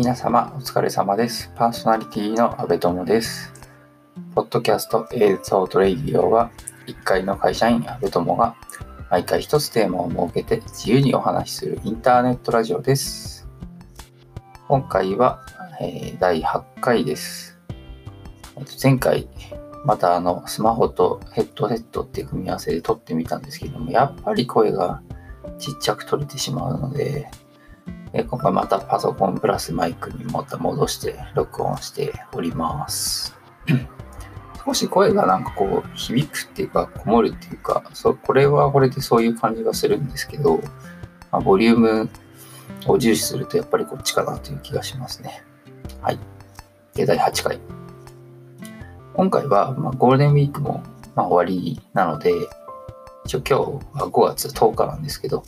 皆様お疲れ様です。パーソナリティの阿部友です。ポッドキャスト映像トレイディオは1階の会社員阿部友が毎回一つテーマを設けて自由にお話しするインターネットラジオです。今回は、えー第8回です。前回またあのスマホとヘッドセットっていう組み合わせで撮ってみたんですけどもやっぱり声がちっちゃく撮れてしまうのでえ今回またパソコンプラスマイクにまた戻して録音しております。少し声がなんかこう響くっていうかこもるっていうかそこれはこれでそういう感じがするんですけど、まあ、ボリュームを重視するとやっぱりこっちかなという気がしますね。はい。で、第8回。今回は、ま、ゴールデンウィークも、ま、終わりなので、一応今日は5月10日なんですけど、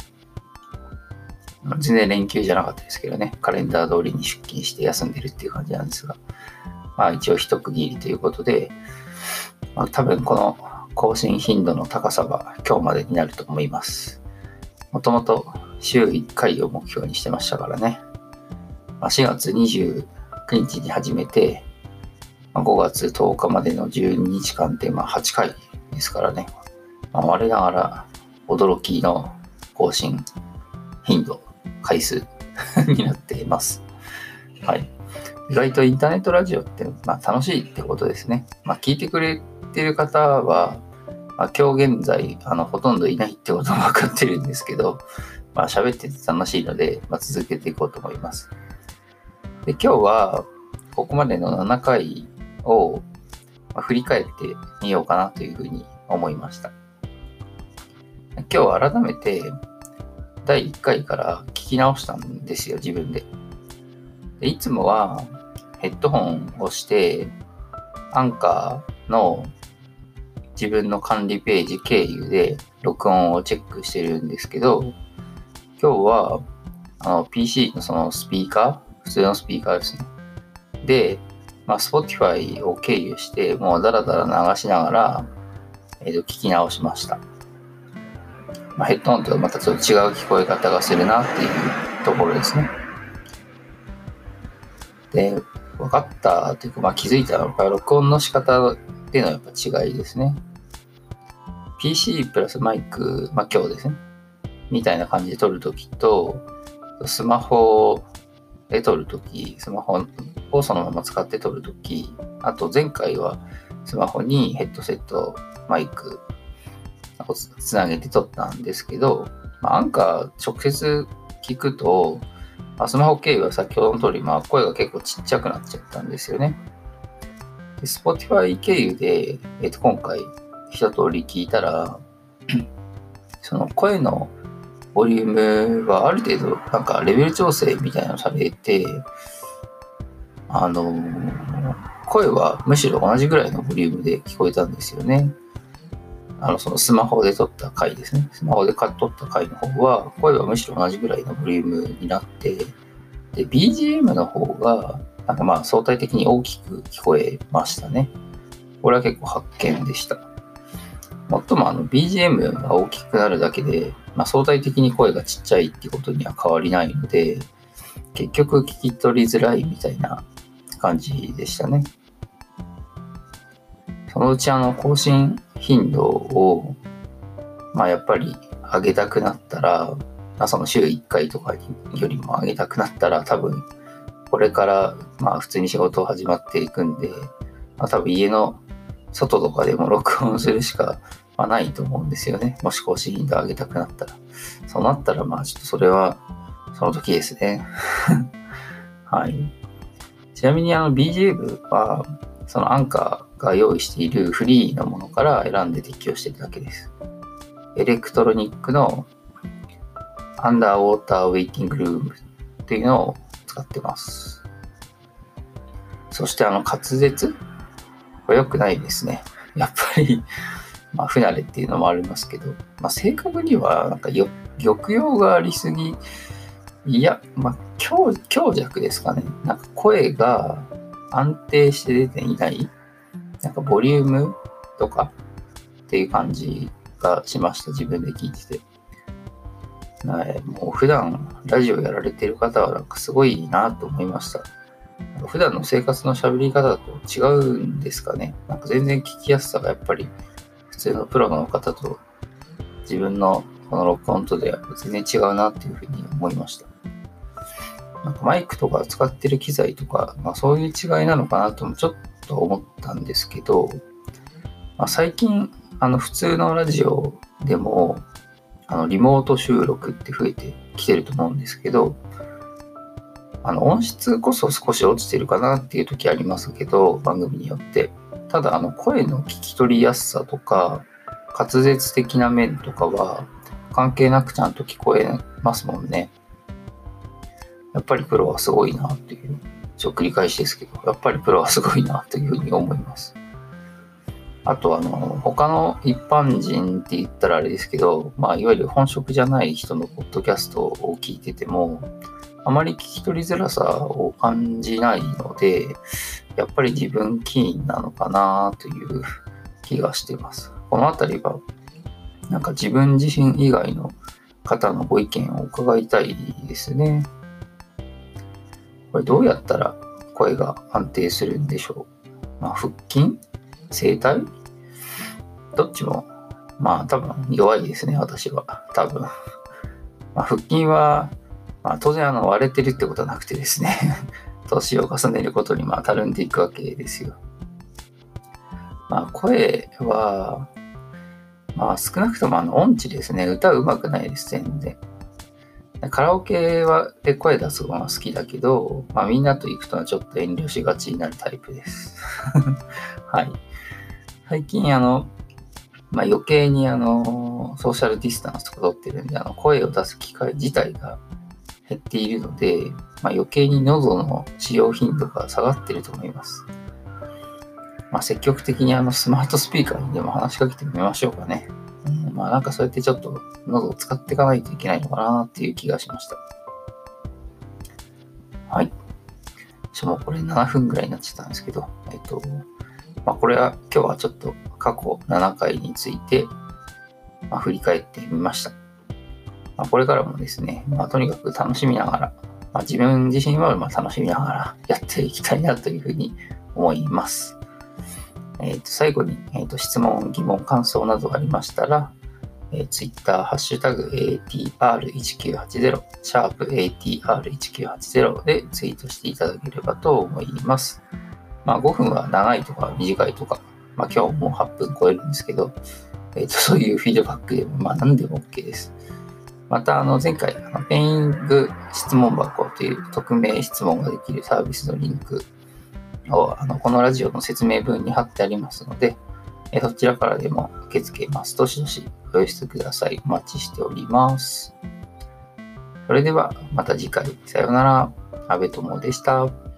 全然連休じゃなかったですけどね、カレンダー通りに出勤して休んでるっていう感じなんですが、まあ一応一区切りということで、まあ、多分この更新頻度の高さは今日までになると思います。もともと週1回を目標にしてましたからね。まあ、4月29日に始めて、まあ、5月10日までの12日間でまあ8回ですからね。まあ、我ながら驚きの更新頻度、回数 になっています。はい。意外とインターネットラジオって、まあ、楽しいってことですね。まあ、聞いてくれてる方は、まあ、今日現在あのほとんどいないってことも分かってるんですけど、まあ、喋ってて楽しいので、まあ、続けていこうと思います。で今日はここまでの7回を、まあ振り返ってみようかなというふうに思いました。今日改めて第1回から聞き直したんですよ、自分で。でいつもはヘッドホンをして、アンカーの自分の管理ページ経由で録音をチェックしてるんですけど、今日はあの PC のそのスピーカー、普通のスピーカーですね。で、まあ、Spotify を経由して、もうダラダラ流しながら、えーと聞き直しました。まあ、ヘッドホンとはまたちょっと違う聞こえ方がするなっていうところですね。で、分かったというか、まあ、気づいたのが、録音の仕方っていうのはやっぱ違いですね。PC プラスマイク、まあ、今日ですね。みたいな感じで撮るときと、スマホで撮るとき、スマホをそのまま使って撮るとき、あと前回はスマホにヘッドセット、マイクをつなげて撮ったんですけど、まあ、アンカー直接聞くと、まあスマホ経由は先ほどの通り、まあ、声が結構ちっちゃくなっちゃったんですよね。で Spotify 経由で、えっと今回一通り聞いたら、その声のボリュームはある程度なんかレベル調整みたいなのされて、あの声はむしろ同じぐらいのボリュームで聞こえたんですよね。あの、そのスマホで撮った回ですね。スマホで撮った回の方は、声はむしろ同じぐらいのボリュームになって、で、BGM の方が、なんかまあ相対的に大きく聞こえましたね。これは結構発見でした。もっともあの BGM が大きくなるだけで、まあ、相対的に声がちっちゃいってことには変わりないので、結局聞き取りづらいみたいな感じでしたね。そのうちあの更新頻度を、まあやっぱり上げたくなったら、まあ、その週1回とかよりも上げたくなったら多分これからまあ普通に仕事始まっていくんで、まあ、多分家の外とかでも録音するしかまあないと思うんですよね。もし更新頻度上げたくなったら。そうなったらまあちょっとそれはその時ですね。はい。ちなみにあの BGM はそのアンカーが用意しているフリーのものから選んで適用しているだけです。エレクトロニックのアンダーウォーターウェイティングルームっていうのを使ってます。そしてあの滑舌？これ良くないですね。やっぱり、まあ不慣れっていうのもありますけど、まあ正確にはなんか抑揚がありすぎ、いや、まあ強強弱ですかね。なんか声が安定して出ていない、なんかボリュームとかっていう感じがしました。自分で聞いてて。はい、もう普段ラジオやられてる方はなんかすごいなと思いました。普段の生活の喋り方と違うんですかね。なんか全然聞きやすさがやっぱり普通のプロの方と自分のこの録音とでは全然違うなっていうふうに思いました。なんかマイクとか使ってる機材とか、まあ、そういう違いなのかなともちょっと思ったんですけど、まあ、最近あの普通のラジオでもあのリモート収録って増えてきてると思うんですけど、あの音質こそ少し落ちてるかなっていう時ありますけど、番組によって。ただ、あの声の聞き取りやすさとか、滑舌的な面とかは関係なくちゃんと聞こえますもんね。やっぱりプロはすごいなっていう、ちょ繰り返しですけど、やっぱりプロはすごいなというふうに思います。あとあの、他の一般人って言ったらあれですけど、まあ、いわゆる本職じゃない人のポッドキャストを聞いてても、あまり聞き取りづらさを感じないので、やっぱり自分起因なのかなという気がしてます。このあたりは、なんか自分自身以外の方のご意見を伺いたいですね。これどうやったら声が安定するんでしょう？まあ、腹筋？声帯どっちも、まあ多分弱いですね、私は。多分。まあ、腹筋は、まあ、当然あの割れてるってことはなくてですね 年を重ねることにまあたるんでいくわけですよ。まあ声は、まあ少なくともあの音痴ですね。歌うまくないです、全然。カラオケはで声出すのは好きだけど、まあみんなと行くとはちょっと遠慮しがちになるタイプです。はい。最近あの、まあ、余計にあの、ソーシャルディスタンスとか取ってるんで、あの、声を出す機会自体が減っているので、まあ、余計に喉の使用頻度が下がってると思います。まあ、積極的にあのスマートスピーカーにでも話しかけてみましょうかね。まあなんかそうやってちょっと喉を使っていかないといけないのかなっていう気がしました。はい。ちょ、もうこれ7分ぐらいになっちゃったんですけど、えっと、まあ、これは今日はちょっと過去7回について、まあ、振り返ってみました。まあ、これからもですね、まあ、とにかく楽しみながら、まあ、自分自身はま楽しみながらやっていきたいなというふうに思います。えー、と最後に、えー、と質問、疑問、感想などありましたら、えー、Twitter、ハッシュタグ ATR1980、シャープ ATR1980 でツイートしていただければと思います。まあ5分は長いとか短いとか、まあ今日もう8分超えるんですけど、えっ、ー、と、そういうフィードバックでも、まあ何でも OK です。また、あの、前回、あのペイング質問箱という匿名質問ができるサービスのリンクを、あの、このラジオの説明文に貼ってありますので、えそちらからでも受け付けます。どしどしお寄せください。お待ちしております。それでは、また次回。さようなら。安部友でした。